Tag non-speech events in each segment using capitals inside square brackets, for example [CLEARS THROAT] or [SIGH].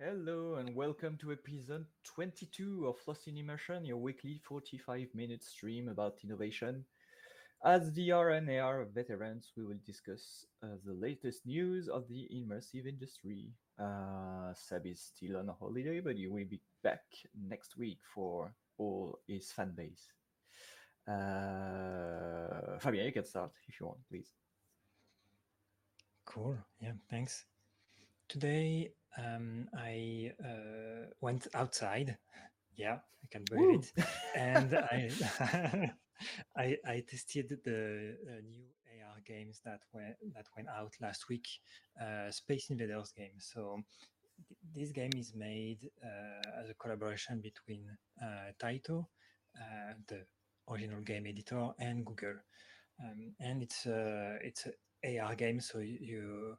Hello and welcome to episode 22 of Lost in Immersion, your weekly 45 minute stream about innovation. As VR and AR veterans, we will discuss uh, the latest news of the immersive industry. Uh, Seb is still on a holiday, but he will be back next week for all his fan base. Uh, Fabien, you can start if you want, please. Cool. Yeah, thanks. Today, um, I uh, went outside. Yeah, I can believe it. and [LAUGHS] I, [LAUGHS] I, I tested the uh, new AR games that went that went out last week, uh, Space Invaders game. So th- this game is made uh, as a collaboration between uh, Taito, uh, the original game editor, and Google. Um, and it's a it's a AR game, so you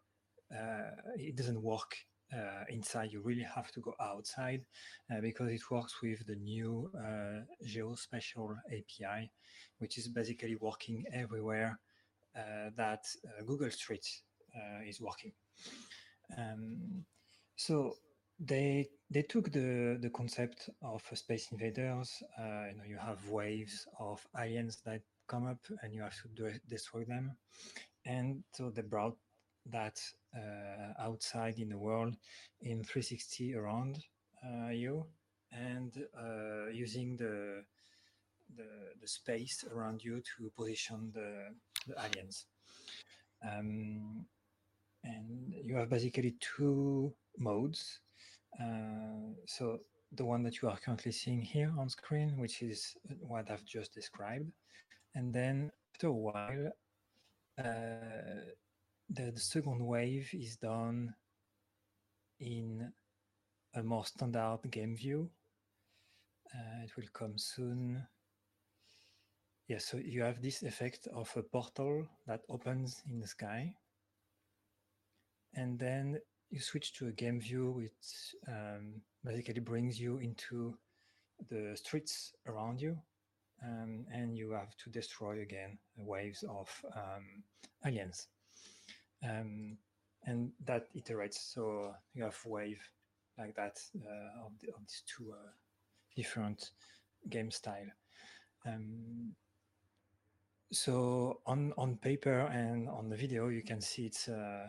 it doesn't work uh, inside, you really have to go outside uh, because it works with the new uh, Geospatial API, which is basically working everywhere uh, that uh, Google Street uh, is working. Um, so they they took the the concept of Space Invaders. you know, you have waves of aliens that come up, and you have to destroy them, and so they brought that uh, outside in the world in 360 around uh, you and uh, using the, the, the space around you to position the, the aliens. Um, and you have basically two modes. Uh, so the one that you are currently seeing here on screen, which is what I've just described, and then after a while, uh, the, the second wave is done in a more standard game view. Uh, it will come soon. Yeah, so you have this effect of a portal that opens in the sky. And then you switch to a game view, which um, basically brings you into the streets around you. Um, and you have to destroy again waves of um, aliens um, and that iterates. So you have wave like that uh, of, the, of, these two uh, different game style. Um, so on on paper and on the video, you can see it's uh,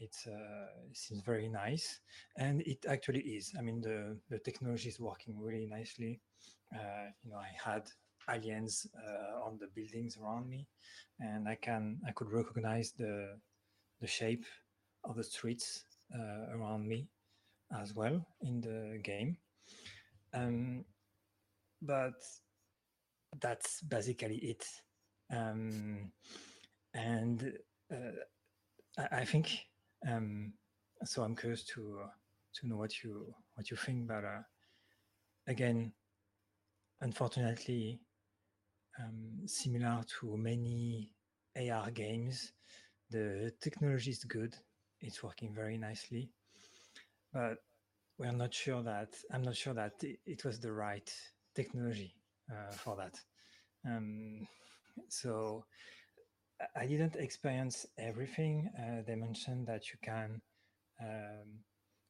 it's uh, it seems very nice, and it actually is. I mean, the the technology is working really nicely. Uh, you know, I had aliens uh, on the buildings around me, and I can I could recognize the the shape of the streets uh, around me as well in the game. Um, but that's basically it. Um, and uh, I, I, think um, so. I'm curious to uh, to know what you what you think. But uh, again, unfortunately, um, similar to many AR games, the technology is good. It's working very nicely. But we're not sure that i'm not sure that it was the right technology uh, for that. Um, so i didn't experience everything. Uh, they mentioned that you can um,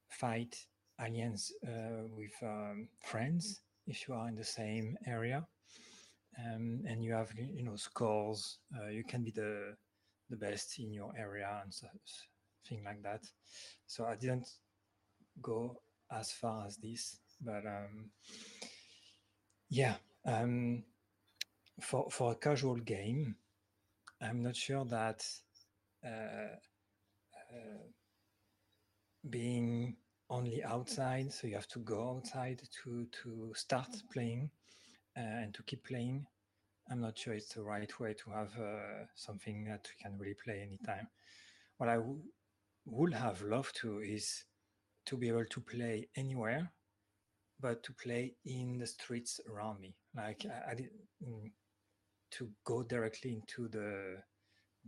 fight aliens uh, with um, friends if you are in the same area. Um, and you have you know scores uh, you can be the the best in your area and so, thing like that. So I didn't go as far as this, but um, yeah, um, for for a casual game, I'm not sure that uh, uh, being only outside, so you have to go outside to to start playing uh, and to keep playing. I'm not sure it's the right way to have uh, something that we can really play anytime. What I would have loved to is to be able to play anywhere, but to play in the streets around me. Like I, I did mm, to go directly into the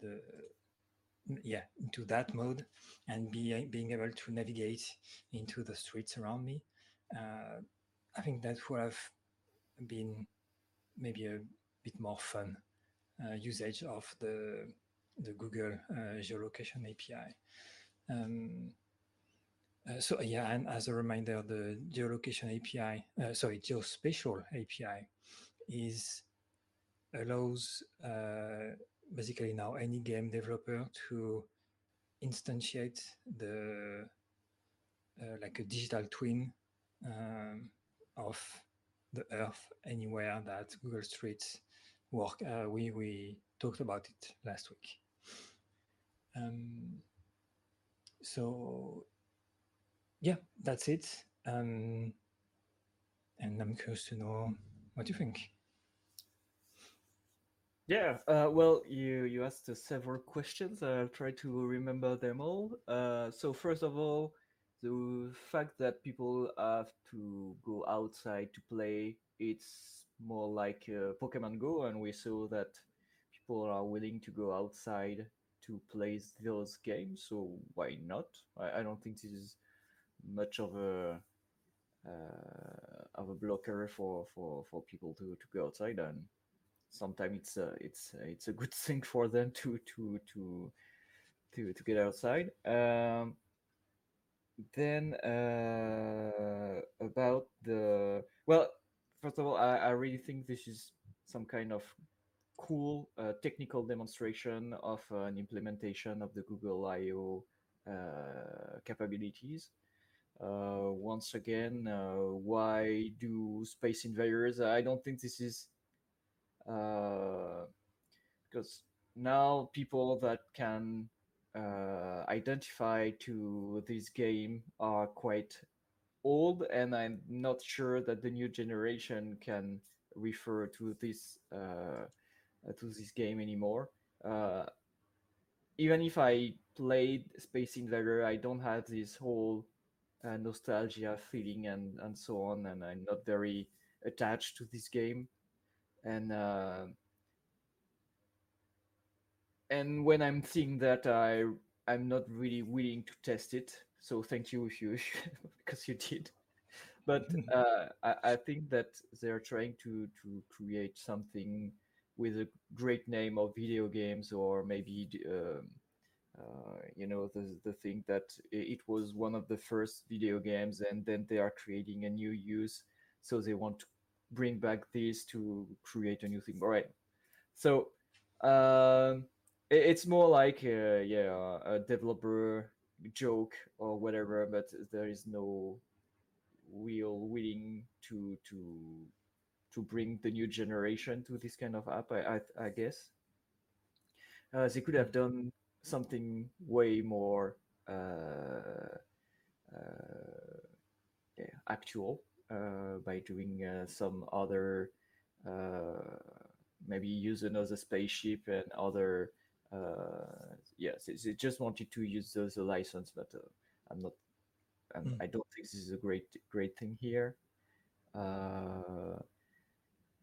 the yeah into that mode and be being able to navigate into the streets around me. Uh, I think that would have been maybe a bit more fun uh, usage of the the Google uh, geolocation API. Um, Uh, so yeah, and as a reminder, the geolocation API, uh, sorry, geospatial API, is allows uh, basically now any game developer to instantiate the uh, like a digital twin um, of the Earth anywhere that Google Streets work. Uh, we we talked about it last week. Um, so yeah, that's it. Um, and I'm curious to know what you think. Yeah, uh, well, you you asked several questions. I'll try to remember them all. Uh, so first of all, the fact that people have to go outside to play, it's more like uh, Pokemon Go, and we saw that people are willing to go outside to play those games. So why not? I, I don't think this is much of a uh, of a blocker for, for, for people to, to go outside and sometimes it's a, it's it's a good [LAUGHS] thing for them to to to to, to get outside um, then uh, about the well first of all I, I really think this is some kind of cool uh, technical demonstration of an implementation of the google io uh, capabilities uh, once again, uh, why do space invaders? I don't think this is uh, because now people that can uh, identify to this game are quite old, and I'm not sure that the new generation can refer to this uh, to this game anymore. Uh, even if I played Space Invader, I don't have this whole uh, nostalgia feeling and and so on and i'm not very attached to this game and uh, and when i'm seeing that i i'm not really willing to test it so thank you if you [LAUGHS] because you did. But [LAUGHS] uh, I, I think that they're trying to to create something with a great name of video games or maybe um, uh, you know the the thing that it was one of the first video games and then they are creating a new use. So they want to bring back this to create a new thing. All right. So um, it, it's more like a, yeah a developer joke or whatever but there is no real willing to to to bring the new generation to this kind of app i i, I guess. Uh, they could have done something way more uh, uh, yeah, actual uh, by doing uh, some other uh, maybe use another spaceship and other uh, yes they just wanted to use the license but uh, i'm not I'm, mm. i don't think this is a great great thing here uh,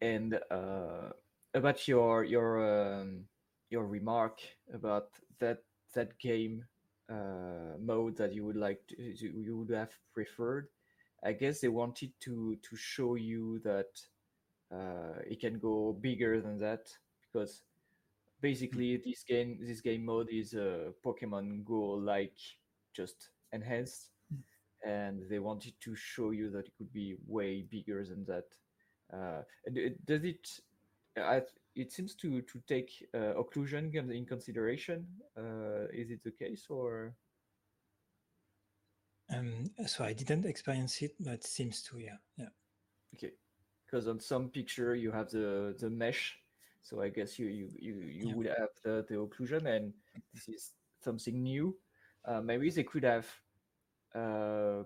and uh, about your your um, your remark about that that game uh, mode that you would like to, you would have preferred. I guess they wanted to to show you that uh, it can go bigger than that because basically this game this game mode is a Pokemon Go like just enhanced, and they wanted to show you that it could be way bigger than that. Uh, does it? I, it seems to to take uh, occlusion in consideration. Uh, is it the case or? Um, so I didn't experience it, but it seems to, yeah, yeah. Okay, because on some picture you have the the mesh, so I guess you you you, you yeah. would have the, the occlusion, and this is something new. Uh, maybe they could have, uh,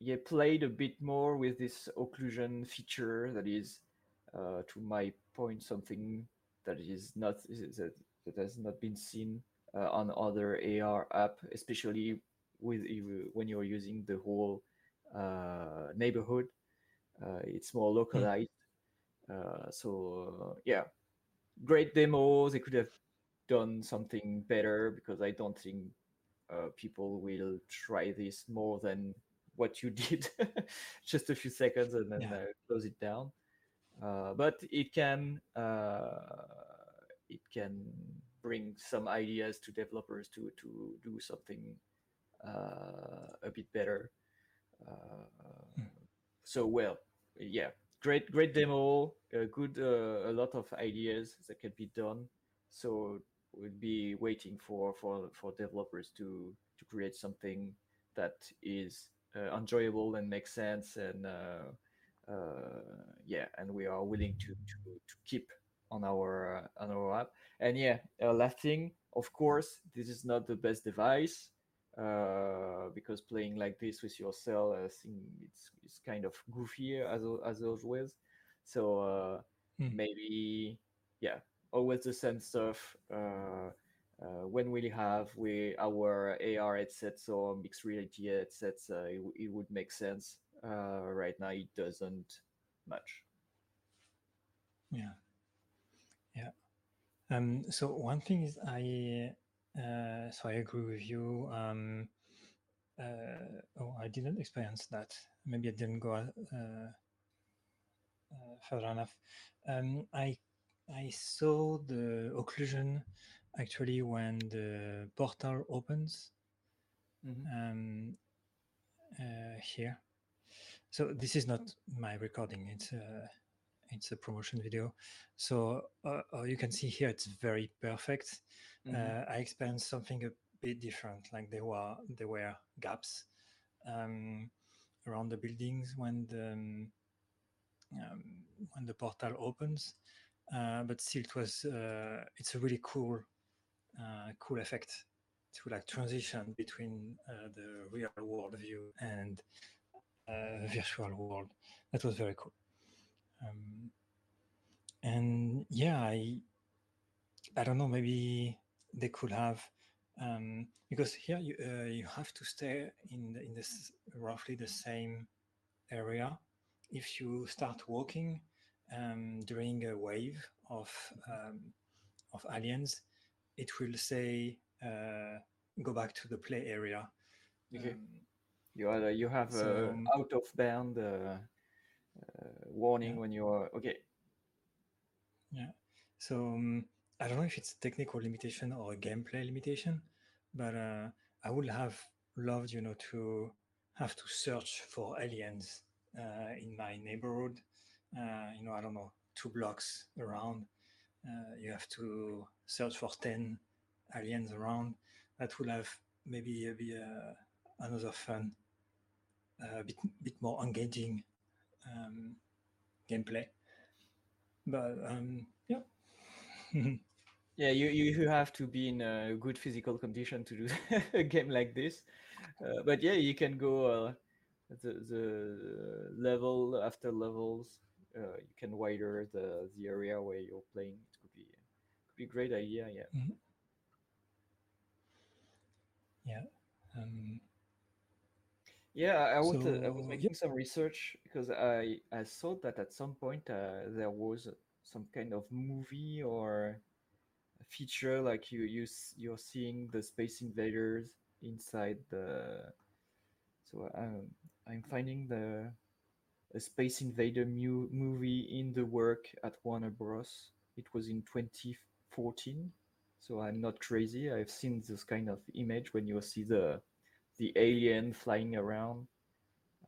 yeah, played a bit more with this occlusion feature that is uh, to my point something that is not that, that has not been seen uh, on other AR app, especially with when you're using the whole uh, neighborhood. Uh, it's more hmm. localized. Mm. so yeah, great demo. They could have done something better because I don't think uh, people will try this more than what you [LAUGHS] did [LAUGHS] just a few seconds and then yeah. uh, close it down uh, but it can uh, it can bring some ideas to developers to to do something uh, a bit better. Uh, Mm. So well, yeah, great great demo, a good uh, a lot of ideas that can be done. So we'll be waiting for for for developers to to create something that is uh, enjoyable and makes sense and uh, uh, yeah, and we are willing to to, to keep on our uh, on our app. And yeah, uh, last thing, of course, this is not the best device uh, because playing like this with your cell, I think it's it's kind of goofy as as always. So uh, Mm. maybe yeah, always the same stuff. Uh, uh, when we have we our AR headsets or mixed reality headsets, uh, it, it would make sense. Uh, right now, it doesn't much. Yeah. Yeah. Um, so one thing is I uh, so I agree with you. Um, uh, oh, I didn't experience that. Maybe I didn't go uh, uh, further enough. Um, I I saw the occlusion actually when the portal opens Mhm. um, uh, here. So this is not my recording; it's a it's a promotion video. So uh, uh, you can see here it's very perfect. Mhm. Uh, I experienced something a bit different. Like there were there were gaps um, around the buildings when the um, um, when the portal opens, uh, but still it was uh, it's a really cool uh, cool effect to like transition between uh, the real world view and uh, virtual world. That was very cool. Um, and yeah, I I don't know. Maybe they could have um, because here you uh, you have to stay in the, in this roughly the same area. If you start walking um, during a wave of um, of aliens, it will say uh, go back to the play area. Okay. Um, You are you have So, a um, out of band uh, uh, warning Yeah. when you're okay. Yeah. So um, I don't know if it's a technical limitation or a gameplay limitation, but uh, I would have loved, you know, to have to search for aliens uh, in my neighborhood. Uh, you know, I don't know, two blocks around. Uh, you have to search for ten aliens around. That would have maybe be uh, another fun, uh, a bit bit more engaging um, gameplay. But um, yeah. [LAUGHS] Yeah, you, you you have to be in a good physical condition to do [LAUGHS] a game like this. Uh, but yeah, you can go uh, the the level after levels. Uh, you can wider the the area where you're playing. It could be could be a great idea. Yeah. um, Yeah, I was uh, I was So, making some research because I I saw that at some point uh, there was some kind of movie or feature like you you you're seeing the Space Invaders inside the. So um, I'm finding the a Space Invader mu- movie in the work at Warner Bros. It was in 2014, so I'm not crazy. I've seen this kind of image when you see the the alien flying around.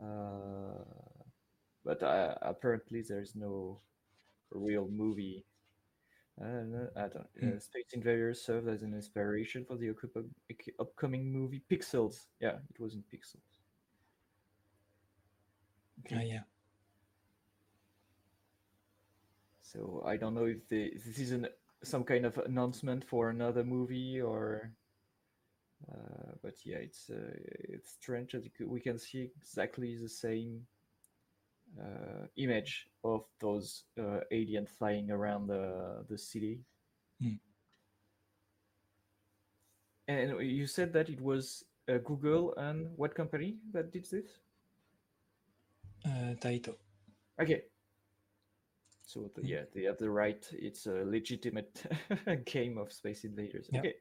Uh, but uh, apparently, there's no real movie. Uh, I don't. Uh, Space Invaders served as an inspiration for the upcoming movie Pixels. Yeah, it was in Pixels. ah, yeah. So I don't know if the, this is an, some kind of announcement for another movie or. Uh, but yeah, it's uh, it's strange that we can see exactly the same uh, image of those uh, aliens flying around the the city. Hmm. And you said that it was uh, Google and what company that did this? Uh, Taito. Okay. So the, Hmm. yeah, they have the right. It's a legitimate [LAUGHS] game of Space Invaders. Yeah. Okay.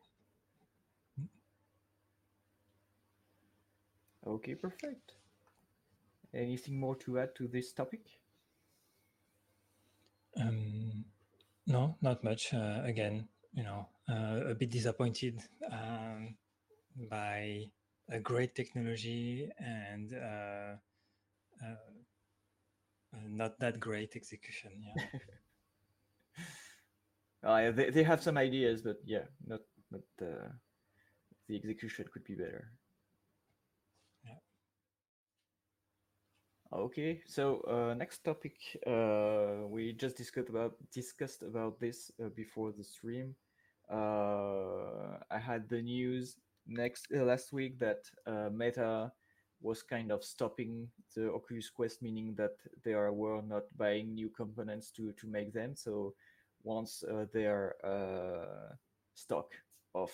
Okay, perfect. Anything more to add to this topic? Um, no, not much. Uh, again, you know, uh, a bit disappointed um, by a great technology and uh, uh, not that great execution. Yeah. [LAUGHS] uh, they, they have some ideas, but yeah, not not uh, the execution could be better. Okay, so uh, next topic, uh, we just discussed about discussed about this uh, before the stream. Uh, I had the news next uh, last week that uh, Meta was kind of stopping the Oculus Quest, meaning that they are were not buying new components to to make them. So once their stock of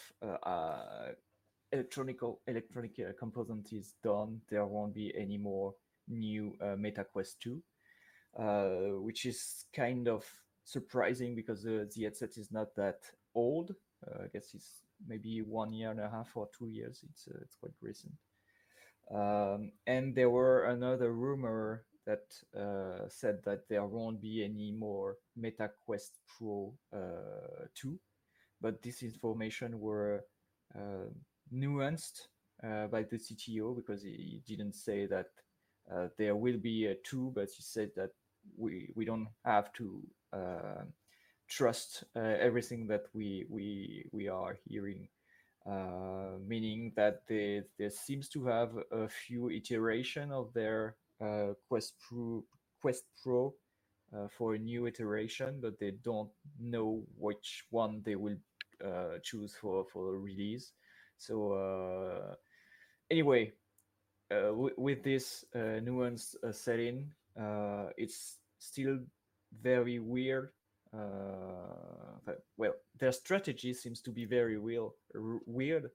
electronic electronic component is done, there won't be any more new uh, Meta Quest 2, uh, which is kind of surprising because the, the headset is not that old. Uh, I guess it's maybe one year and a half or two years. It's uh, it's quite recent. Um, and there were another rumor that uh, said that there won't be any more Meta Quest Pro uh, 2, but this information were uh, nuanced uh, by the CTO because he didn't say that uh, there will be a 2, but he said that we we don't have to uh, trust everything that we we we are hearing uh, meaning that they, there seems to have a few iteration of their uh, Quest Pro, Quest Pro uh, for a new iteration, but they don't know which one they will uh, choose for for release. So uh, anyway, uh, w- with this nuanced setting, it's still very weird uh, but, well, their strategy seems to be very real, r- weird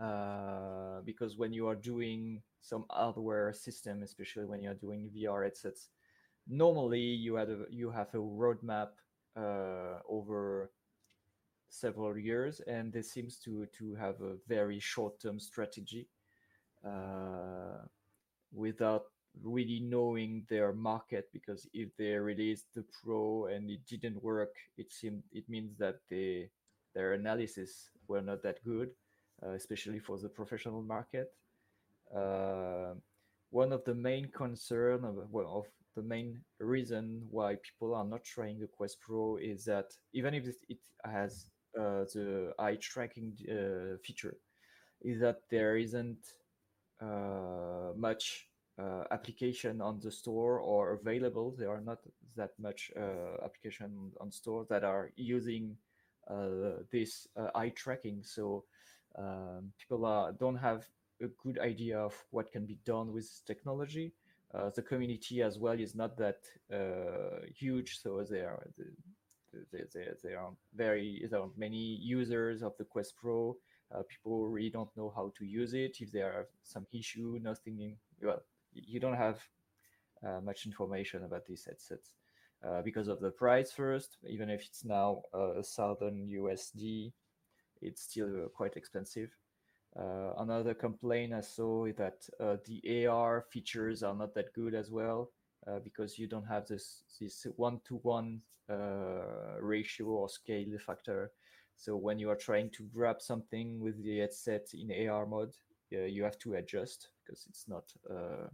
uh, because when you are doing some hardware system, especially when you are doing VR headsets, normally you had a, you have a roadmap uh, over several years, and this seems to to have a very short term strategy uh, without really knowing their market because if they released the pro and it didn't work it seemed it means that they their analysis were not that good uh, especially for the professional market. Uh, one of the main concern of, well, of the main reason why people are not trying the quest pro is that even if it has uh, the eye tracking uh, feature is that there isn't much uh, application on the store or available. There are not that much uh, application on store that are using uh, this uh, eye tracking. So um, people are, don't have a good idea of what can be done with this technology. Uh, the community as well is not that uh, huge, so there, there, there are very there are many users of the Quest Pro. People really don't know how to use it. If there are some issue, nothing in, well, you don't have uh, much information about these headsets uh, because of the price first. Even if it's now uh, a thousand USD, it's still uh, quite expensive. Uh, another complaint I saw is that uh, the AR features are not that good as well because you don't have this this one to one ratio or scale factor. So when you are trying to grab something with the headset in AR mode, you have to adjust because it's not uh,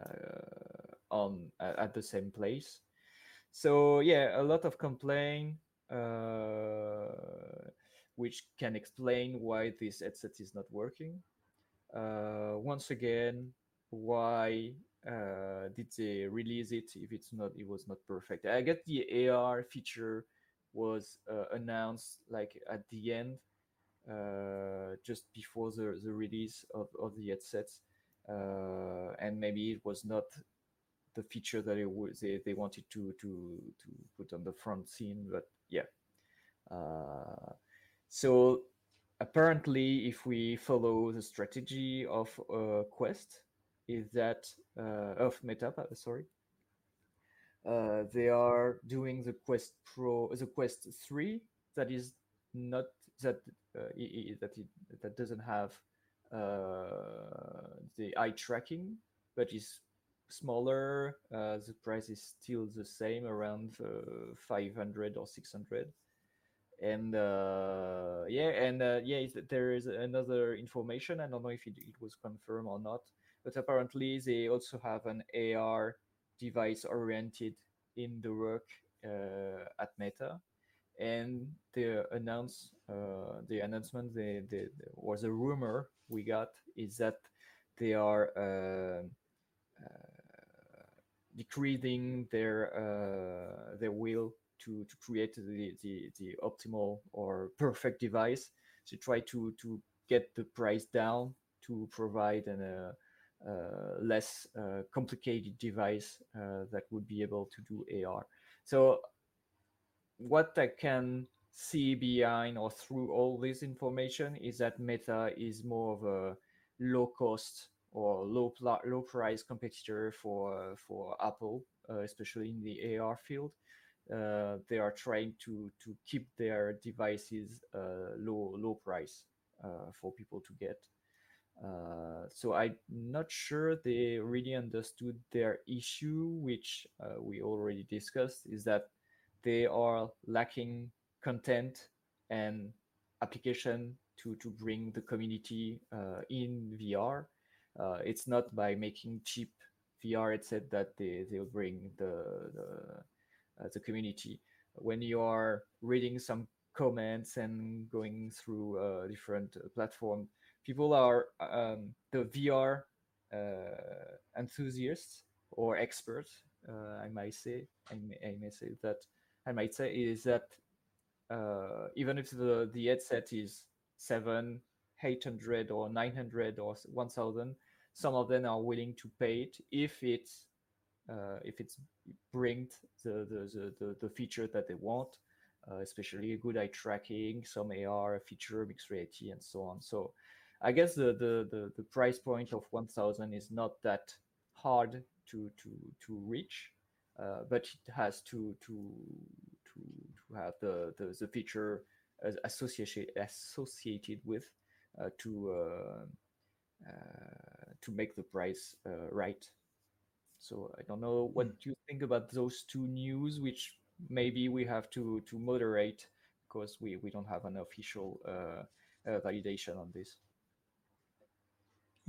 uh, on at the same place. So yeah, a lot of complaint, uh, which can explain why this headset is not working. Uh, once again, why uh, did they release it if it's not it was not perfect i get the ar feature was uh, announced like at the end uh, just before the, the release of, of the headsets uh, and maybe it was not the feature that it they, they wanted to to to put on the front scene but yeah. Uh, so apparently if we follow the strategy of uh, quest is that uh, of meta sorry uh, they are doing the quest pro the quest 3 that is not that uh, that it, that doesn't have uh, the eye tracking, but is smaller. Uh, the price is still the same, around 500 or 600. and uh, yeah, and uh, yeah, there is another information. I don't know if it, it was confirmed or not, but apparently they also have an AR device oriented in the work uh, at Meta, and the announce uh, the announcement the, the, was a rumor we got is that they are uh, decreasing their their will to, to create the, the, the optimal or perfect device to try to, to get the price down to provide an, uh, less uh, complicated device uh, that would be able to do AR. So what I can see behind or through all this information is that Meta is more of a low cost or low low price competitor for for Apple, uh, especially in the AR field. Uh, they are trying to to keep their devices uh, low low price uh, for people to get. Uh, so I'm not sure they really understood their issue, which uh, we already discussed, is that they are lacking content and application to to bring the community uh, in VR. Uh, it's not by making cheap VR headset that they they'll bring the the, uh, the community. When you are reading some comments and going through different platforms, people are um, the VR uh, enthusiasts or experts. Uh, I might say I may, I may say that I might say is that uh, even if the, the headset is seven, eight hundred or nine hundred or one thousand, some of them are willing to pay it if it's uh, if it's brings the, the, the, the feature that they want, uh, especially a good eye tracking, some AR feature, mixed reality, and so on. So I guess the, the, the, the price point of 1000 is not that hard to, to, to reach, uh, but it has to, to, to, to have the, the, the feature associated, associated with uh, to, uh, uh, to make the price uh, right. So I don't know what Mm. you think about those two news, which maybe we have to to moderate because we we don't have an official uh, uh, validation on this.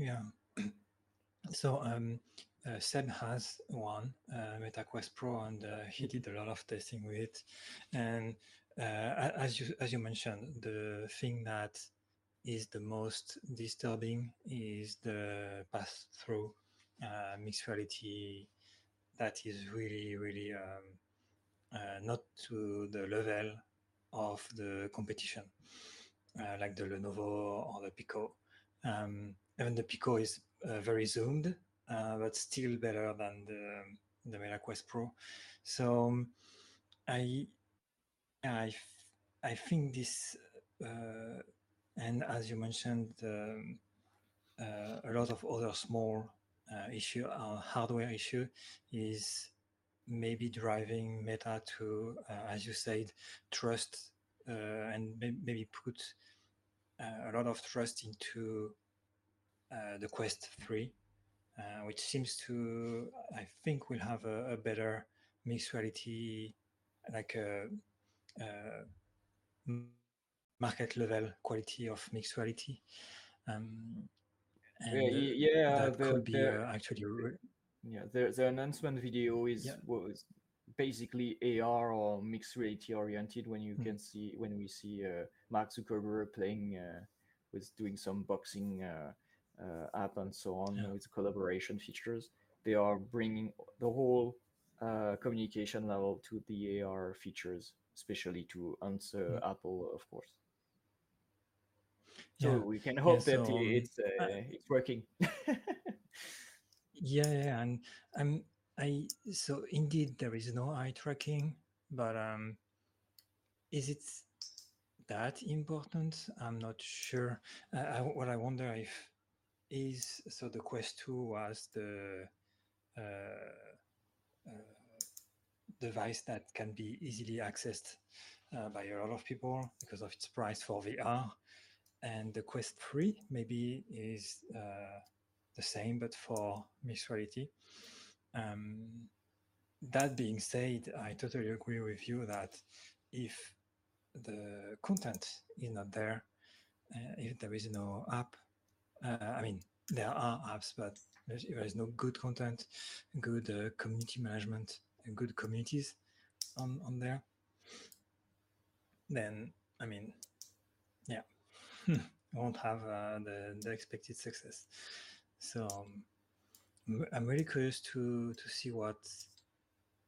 Yeah. [CLEARS THROAT] So um, uh, Seb has one uh, MetaQuest Pro, and uh, he did a lot of testing with it. And uh, as you as you mentioned, the thing that is the most disturbing is the pass through uh, mixed reality. That is really really um, uh, not to the level of the competition, like the Lenovo or the Pico. Um, even the Pico is uh, very zoomed, uh, but still better than the the MetaQuest Pro. So um, I think this uh, and as you mentioned, um, a lot of other small uh, issue, uh, hardware issue, is maybe driving Meta to, uh, as you said, trust uh, and may- maybe put a lot of trust into the Quest 3, uh, which seems to, I think, will have a, a better mixed reality, like a, a m- market level quality of mixed reality. Um, Yeah, uh, yeah. that The, could be the uh, actually re- yeah the the announcement video is yeah. was basically AR or mixed reality oriented. When you Mm. can see when we see uh, Mark Zuckerberg playing uh, with doing some boxing uh, uh, app and so on Yeah. with collaboration features, they are bringing the whole uh, communication level to the AR features, especially to answer Mm. Apple, of course. So Yeah. we can hope that So i- um, it's uh, uh, it's working. [LAUGHS] yeah, yeah, and I'm I so indeed there is no eye tracking, but um, is it that important? I'm not sure. Uh, I, what I wonder if is so the Quest Two was the uh, uh, device that can be easily accessed uh, by a lot of people because of its price for VR, and the Quest Three maybe is the same but for mixed reality. Um, that being said, I totally agree with you that if the content is not there, uh, if there is no app, uh, I mean, there are apps, but there is no good content, good uh, community management, and good communities on on there, then I mean, yeah, [LAUGHS] won't have uh, the the expected success. So um, I'm really curious to to see what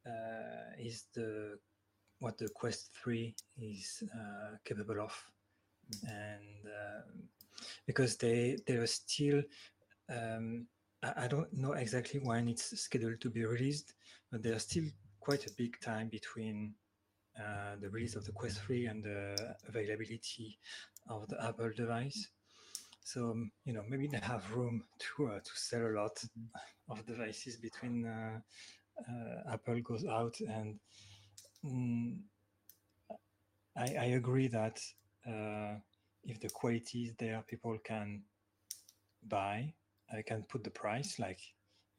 uh, is the what the Quest Three is uh, capable of, and um, because they they are still. Um, I, I don't know exactly when it's scheduled to be released, but there's still quite a big time between uh, the release of the Quest 3 and the availability of the Apple device. So um, you know maybe they have room [LAUGHS] to uh, to sell a lot of devices between uh, uh, Apple goes out and mm, I, I agree that uh, if the quality is there, people can buy. I can put the price like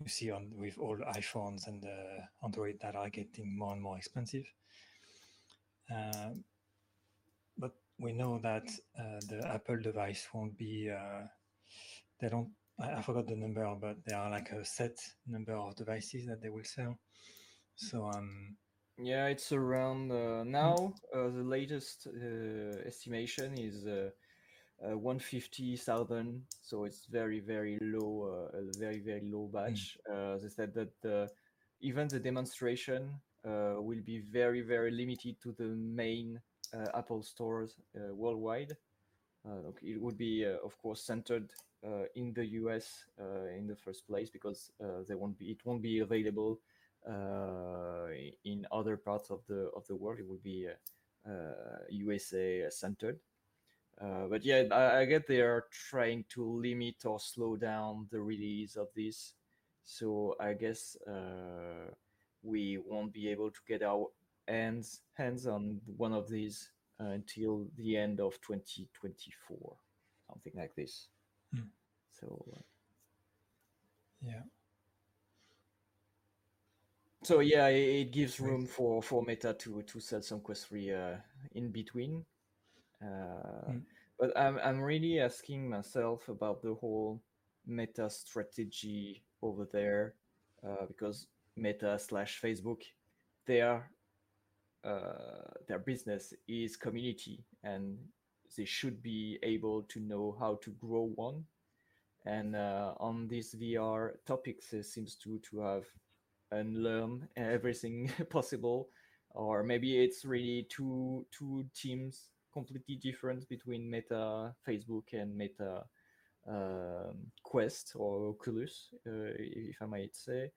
you see on with all iPhones and uh, Android that are getting more and more expensive. Uh, but we know that uh, the Apple device won't be. Uh, they don't. I, I, forgot the number, but there are like a set number of devices that they will sell. So um. Yeah, it's around uh, now. Uh, the latest estimation is. Uh, 150,000. So it's very, very low, uh, a very, very low batch. Mm. Uh, they said that even the demonstration will be very, very limited to the main Apple stores worldwide. it would be, of course, centered in the US in the first place because they won't be, it won't be available in other parts of the of the world. It would be USA centered. Uh, but yeah, I, I, get they are trying to limit or slow down the release of this. So I guess uh, we won't be able to get our hands hands on one of these uh, until the end of 2024, something like this. Hmm. So uh, yeah. So yeah, it, gives room for for Meta to to sell some Quest 3 uh, in between mm. But I'm I'm really asking myself about the whole Meta strategy over there, uh, because Meta slash Facebook, their uh, their business is community, and they should be able to know how to grow one. And uh, on this VR topics, it seems to to have unlearn everything [LAUGHS] possible, or maybe it's really two two teams completely different between Meta Facebook and Meta um, Quest or Oculus, uh, if I might say.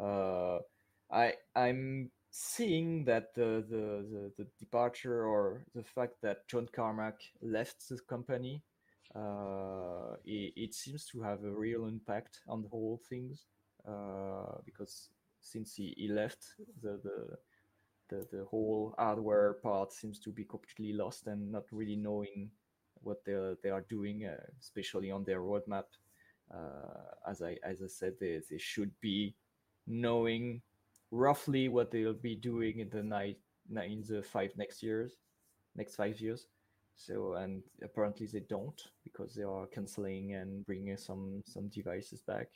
Uh, I I'm seeing that the, the, the the departure or the fact that John Carmack left the company, uh, it, it, seems to have a real impact on the whole things uh, because since he, he left the the the, the whole hardware part seems to be completely lost and not really knowing what they they are doing, uh, especially on their roadmap. Uh, as I as I said, they, they should be knowing roughly what they'll be doing in the night in the five next years, next five years. So and apparently they don't because they are canceling and bringing some some devices back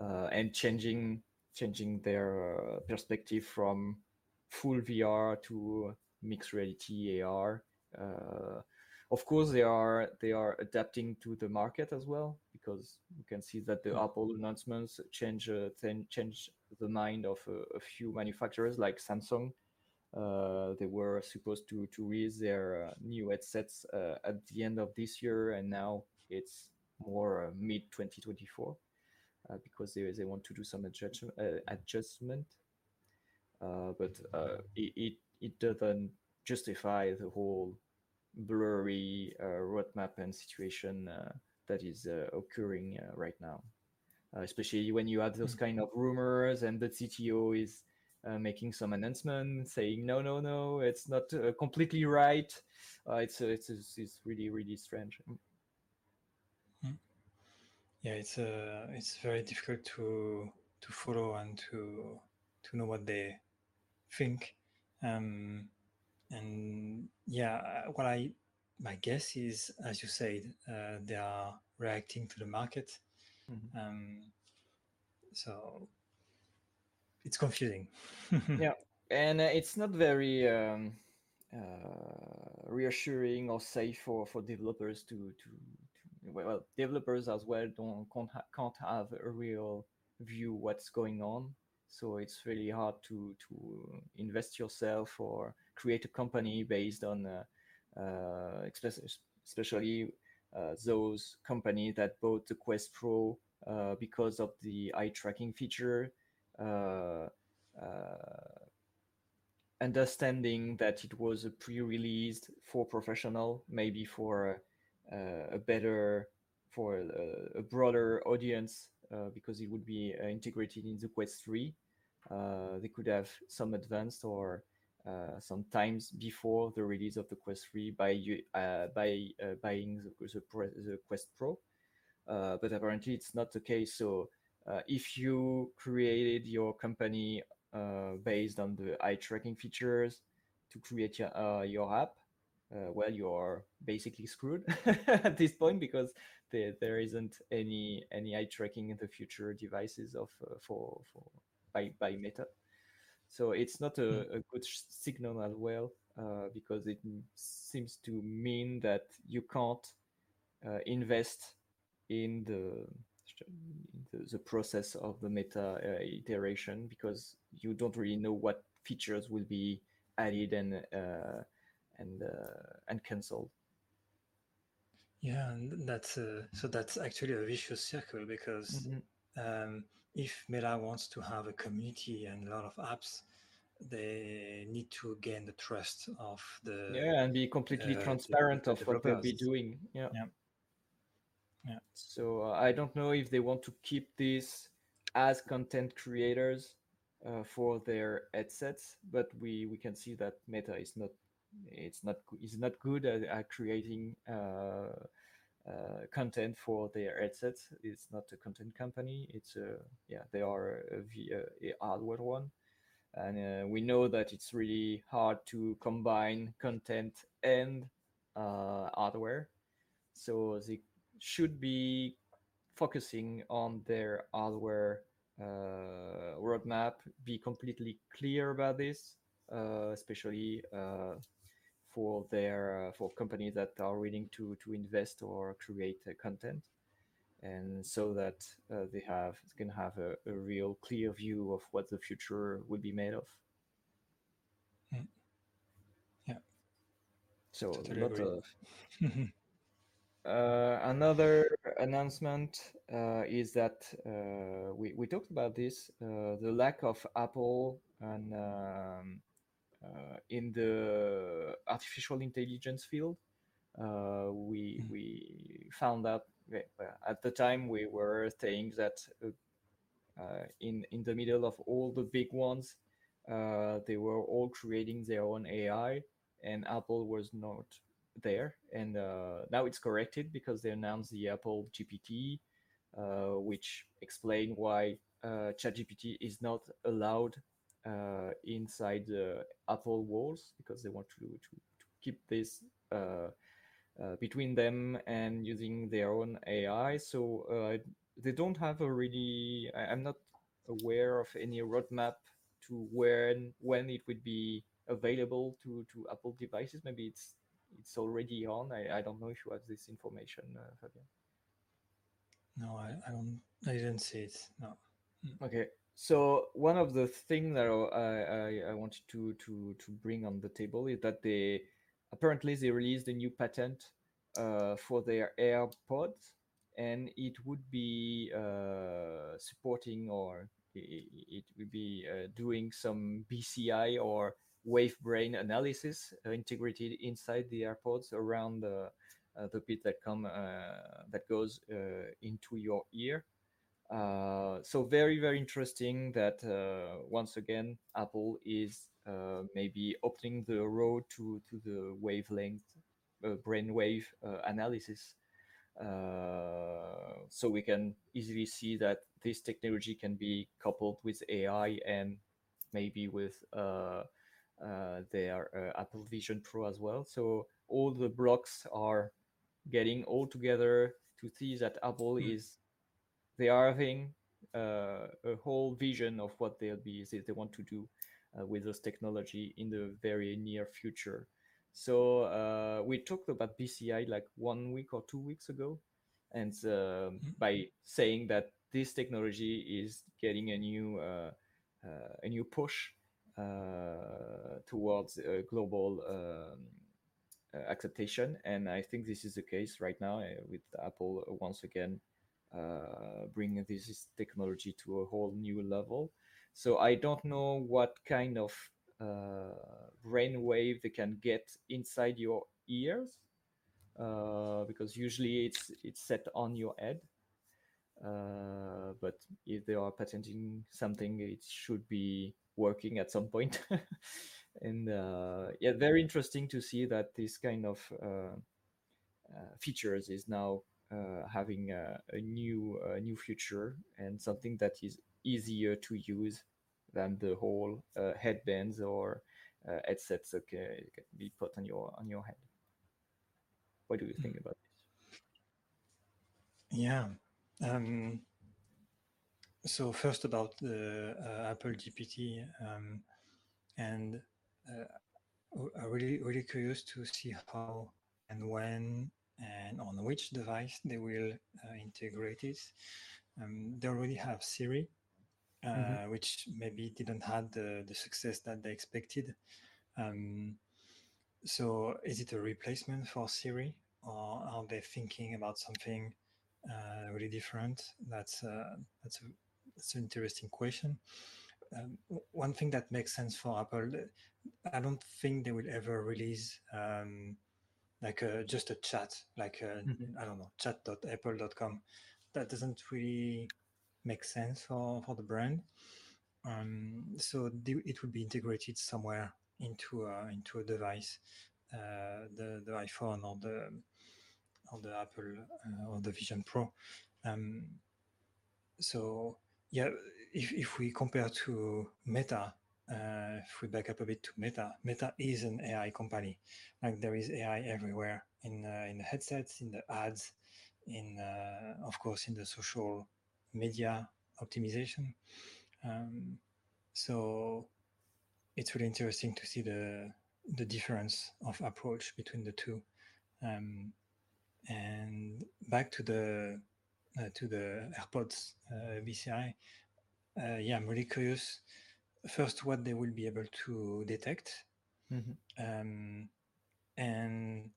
uh, and changing changing their uh, perspective from full VR to mixed reality AR. Uh, of course, they are they are adapting to the market as well because you can see that the mm-hmm. Apple announcements change uh, change the mind of a, a few manufacturers like Samsung. Uh, they were supposed to to release their uh, new headsets uh, at the end of this year, and now it's more uh, mid 2024 uh, because they, they want to do some adjustment adjustment uh, but uh, it, it, it doesn't justify the whole blurry uh, roadmap and situation that is occurring right now. especially when you have those hmm. kind of rumors and the CTO is uh, making some announcement saying no no no it's not uh, completely right uh, it's, it's it's really really strange. Yeah it's uh it's very difficult to to follow and to to know what they think. Um, and yeah, what I my guess is, as you said, uh, they are reacting to the market. Mhm. Um, so it's confusing. [LAUGHS] Yeah. and uh, it's not very um, uh, reassuring or safe for, for developers to, to well developers as well don't can't, ha- can't have a real view what's going on. So it's really hard to to invest yourself or create a company based on uh, uh, especially uh, those companies that bought the quest pro uh, because of the eye tracking feature uh, uh, understanding that it was a pre-released for professional, maybe for a better, for a, a broader audience, uh, because it would be uh, integrated in the Quest 3. Uh, they could have some advanced or uh, sometimes before the release of the Quest 3 by uh, by uh, buying the, the, Quest Pro. Uh, but apparently it's not the case. So uh, if you created your company uh, based on the eye tracking features to create your, uh, your app, uh, well, you're basically screwed [LAUGHS] at this point because there, there isn't any any eye tracking in the future devices of uh, for for by by Meta. So it's not a, a good sh- signal as well uh, because it m- seems to mean that you can't uh, invest in the in the, the process of the meta uh, iteration because you don't really know what features will be added and uh, and uh, and cancelled. Yeah, and that's uh, so that's actually a vicious circle because Mhm. um, if Meta wants to have a community and a lot of apps, they need to gain the trust of the Yeah, and be completely uh, the- transparent the of what they'll be doing. Yeah. Yeah. Yeah. So uh, I don't know if they want to keep this as content creators uh, for their headsets, but we we can see that Meta is not it's not is not good at, at creating uh, uh, content for their headsets. It's not a content company. It's a yeah they are a hardware one, and uh, we know that it's really hard to combine content and uh, hardware. So they should be focusing on their hardware uh, roadmap, be completely clear about this, uh, especially for their uh, for companies that are willing to to invest or create uh, content, and so that uh, they have can have a, a real clear view of what the future will be made of. Mm. Yeah. So Totally a lot of [LAUGHS] uh, another announcement uh, is that uh, we, we talked about this uh, the lack of Apple and um, in the artificial intelligence field. Uh, we Mm. we found out yeah, at the time we were saying that uh, uh, in in the middle of all the big ones, uh, they were all creating their own AI, and Apple was not there. And uh, now it's corrected because they announced the Apple GPT, uh, which explain why uh, ChatGPT is not allowed uh, inside the Apple walls because they want to to, to keep this. Uh, uh, between them and using their own AI, so uh, they don't have a really. I, I'm not aware of any roadmap to when when it would be available to to Apple devices. Maybe it's it's already on. I, I don't know if you have this information, uh, Fabian. No, I, I don't. I didn't see it. No. Okay, so one of the things that I, I, I wanted to, to, to bring on the table is that they apparently they released a new patent uh, for their AirPods, and it would be uh, supporting or i- it would be uh, doing some BCI or wave brain analysis uh, integrated inside the AirPods around the uh, the bit that come uh, that goes into your ear. Uh, so very very interesting that uh, once again Apple is uh, maybe opening the road to to the wavelength uh, brainwave uh, analysis. Uh, so we can easily see that this technology can be coupled with AI and maybe with uh, uh, their uh, Apple Vision Pro as well. So all the blocks are getting all together to see that Apple Mm. is they are having uh, a whole vision of what they'll be they, they want to do uh, with this technology in the very near future. So uh, we talked about BCI like one week or two weeks ago, and um, Mm. by saying that this technology is getting a new uh, uh, a new push uh, towards uh, global um, uh, acceptation, and I think this is the case right now uh, with Apple uh, once again uh, bringing this technology to a whole new level. So I don't know what kind of uh, brainwave they can get inside your ears, uh, because usually it's it's set on your head. Uh, but if they are patenting something, it should be working at some point. [LAUGHS] and uh, yeah, very interesting to see that this kind of uh, uh, features is now having a, a new new future and something that is easier to use than the whole uh, headbands or uh, headsets that can, can be put on your on your head. What do you think about this? Yeah. Um, so first about the uh, Apple GPT, um, and uh, I'm really really curious to see how and when and on which device they will uh, integrate it. Um, they already have Siri, uh, Mhm. which maybe didn't have the, the success that they expected. Um, so is it a replacement for Siri, or are they thinking about something uh, really different? That's uh, that's a that's an interesting question. Um, one thing that makes sense for Apple, I don't think they will ever release um, like a, just a chat, like I Mhm. I don't know, chat.apple.com. That doesn't really make sense for for the brand. Um, so the, it would be integrated somewhere into a, into a device, uh, the the iPhone or the or the Apple uh, or the Vision Pro. Um, so yeah, if, if we compare to Meta, uh, if we back up a bit to Meta, Meta is an AI company. Like there is AI everywhere in uh, in the headsets, in the ads, in uh, of course in the social media optimization. Um, so it's really interesting to see the the difference of approach between the two. Um, and back to the uh, to the AirPods uh, uh, yeah, I'm really curious. First, what they will be able to detect, Mhm. um, and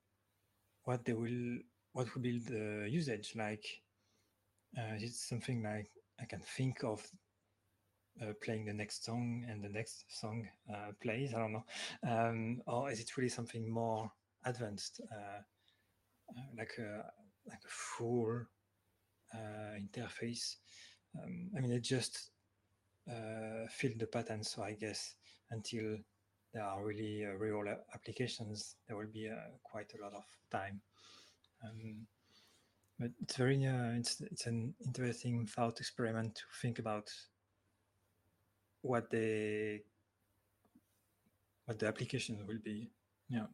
what they will what will be the usage like. Uh, is something like I can think of uh, playing the next song and the next song uh, plays? I don't know, um, or is it really something more advanced, uh, uh, like a like a full uh, interface? Um, I mean, it just uh, filled the pattern, so I guess until there are really uh, real applications, there will be uh, quite a lot of time. Um, but it's very uh, it's it's an interesting thought experiment to think about what the what the application will be. Yeah.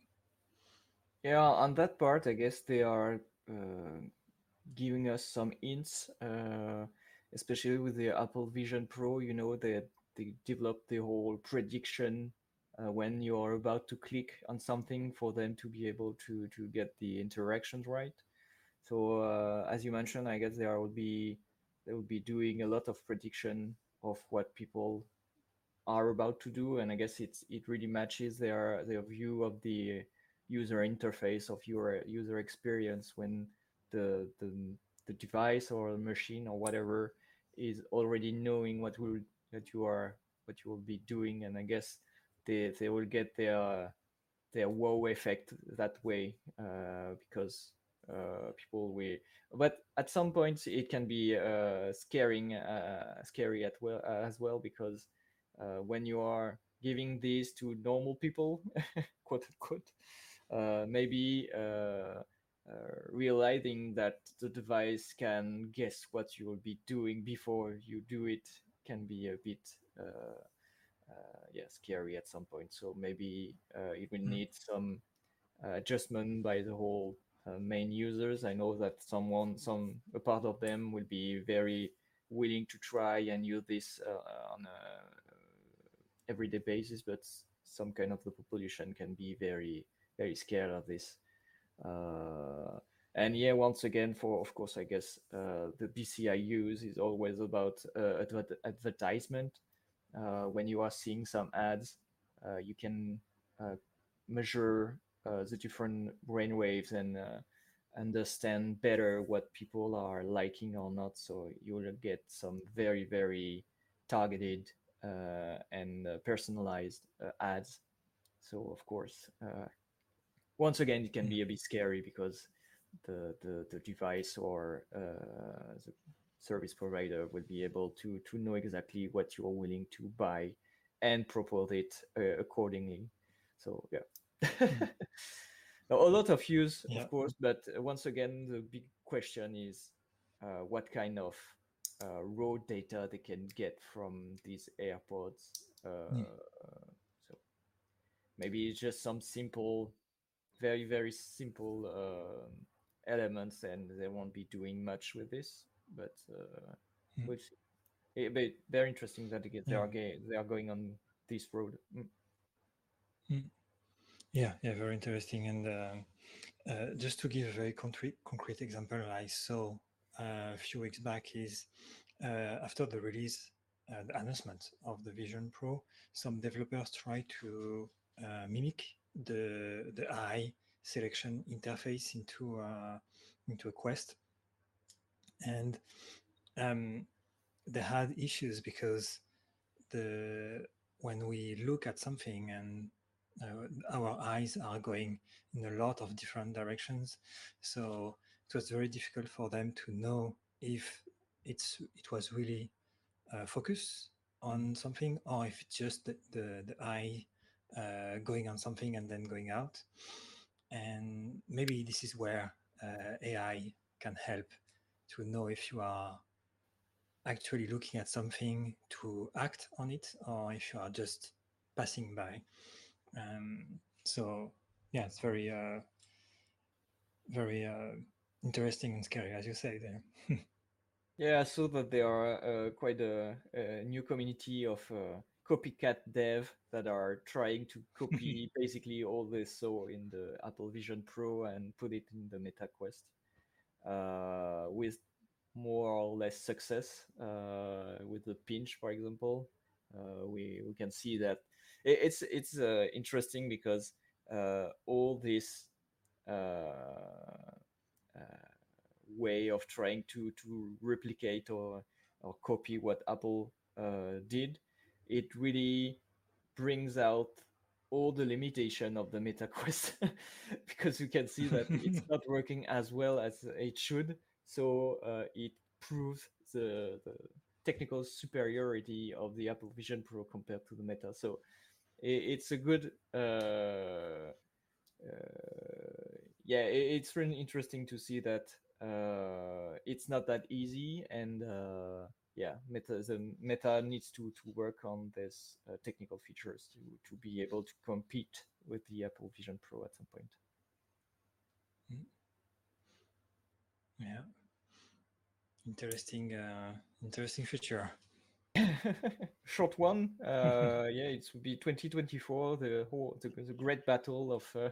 Yeah, on that part, I guess they are uh, giving us some hints, uh, especially with the Apple Vision Pro. You know, they they developed the whole prediction uh, when you're about to click on something for them to be able to to get the interactions right. So uh, as you mentioned, I guess there will be they will be doing a lot of prediction of what people are about to do, and I guess it's it really matches their their view of the user interface of your user experience when the the, the device or machine or whatever is already knowing what will that you are what you will be doing, and I guess they they will get their their wow effect that way uh, because uh, people will but at some point, it can be uh, scaring uh, scary at well uh, as well because uh, when you are giving these to normal people [LAUGHS] quote unquote uh, maybe uh, realizing that the device can guess what you will be doing before you do it can be a bit uh, uh, yeah scary at some point. So maybe uh, it will Mm. need some uh, adjustment by the whole uh, main users. I know that someone, some a part of them will be very willing to try and use this uh, on a everyday basis, but some kind of the population can be very very scared of this. Uh, and yeah, once again, for of course, I guess uh, the BCI use is always about uh, adver- advertisement. Uh, when you are seeing some ads, uh, you can uh, measure the different brain waves and understand better what people are liking or not. So you will get some very, very targeted uh, and personalized ads. So of course, uh, once again, it can Mm. be a bit scary because the the, the device or uh, the service provider will be able to to know exactly what you are willing to buy and propose it uh, accordingly. So yeah. [LAUGHS] a lot of use, Yeah. of course, but uh, once again, the big question is uh, what kind of uh, raw data they can get from these AirPods. Uh, Mm. So maybe it's just some simple, very very simple um elements, and they won't be doing much with this. But uh, Mm. we'll. It, but very interesting that they, get, they Yeah. are ga- they are going on this road. Mm. Yeah, yeah, very interesting. And um uh, just to give a very concrete concrete example, I saw uh, a few weeks back is uh, after the release, uh, the announcement of the Vision Pro, some developers try to uh, mimic the the eye selection interface into uh, into a Quest, and um, they had issues because the when we look at something and uh, our eyes are going in a lot of different directions so it was very difficult for them to know if it's it was really uh, focus on something or if it's just the, the, the eye uh, going on something and then going out. And maybe this is where uh, ai can help to know if you are actually looking at something to act on it or if you are just passing by. Um, so yeah it's very uh, very uh, interesting and scary as you say there. [LAUGHS] Yeah, I saw that there are uh, quite a, a new community of uh, copycat dev that are trying to copy [LAUGHS] basically all they saw in the Apple Vision Pro and put it in the Meta Quest uh, with more or less success. Uh, with the pinch, for example, uh, we we can see that it, it's it's uh, interesting because uh, all this. Uh, uh, way of trying to to replicate or or copy what Apple uh, did, it really brings out all the limitation of the Meta Quest [LAUGHS] because you can see that it's [LAUGHS] not working as well as it should. So uh, it proves the, the technical superiority of the Apple Vision Pro compared to the Meta. So it, it's a good. Uh, uh, yeah, it, it's really interesting to see that uh, it's not that easy, and uh, yeah, Meta the Meta needs to to work on this uh, technical features to to be able to compete with the Apple Vision Pro at some point. yeah interesting uh, interesting feature [LAUGHS] Short one, uh, yeah, it would be 2024, the whole the, the great battle of uh,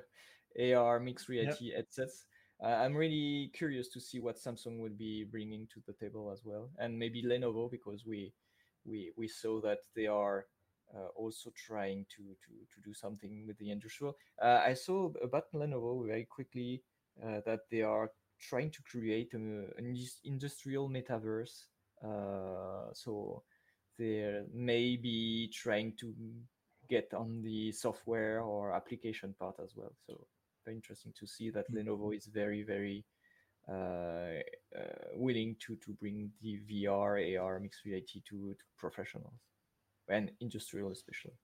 AR mixed reality headsets. I'm really curious to see what Samsung will be bringing to the table as well, and maybe Lenovo because we we we saw that they are uh, also trying to to to do something with the industrial. Uh, I saw about Lenovo very quickly uh, that they are trying to create a, an industrial metaverse. Uh, so they're maybe trying to get on the software or application part as well. So very interesting to see that Mm. Lenovo is very very uh, uh, willing to to bring the VR AR mixed reality to, to professionals and industrial especially.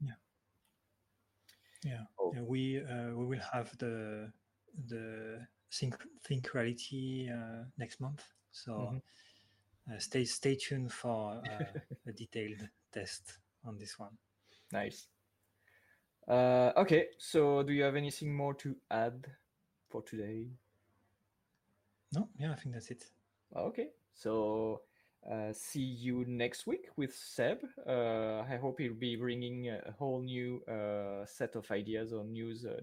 yeah, Oh. yeah we uh, we will have the the think ThinkReality uh, next month so Mhm. uh, stay stay tuned for uh, [LAUGHS] a detailed test on this one Nice. Uh, okay, so do you have anything more to add for today? No, yeah, I think that's it. Okay, so uh, see you next week with Seb. Uh, I hope he'll be bringing a whole new uh, set of ideas or news uh,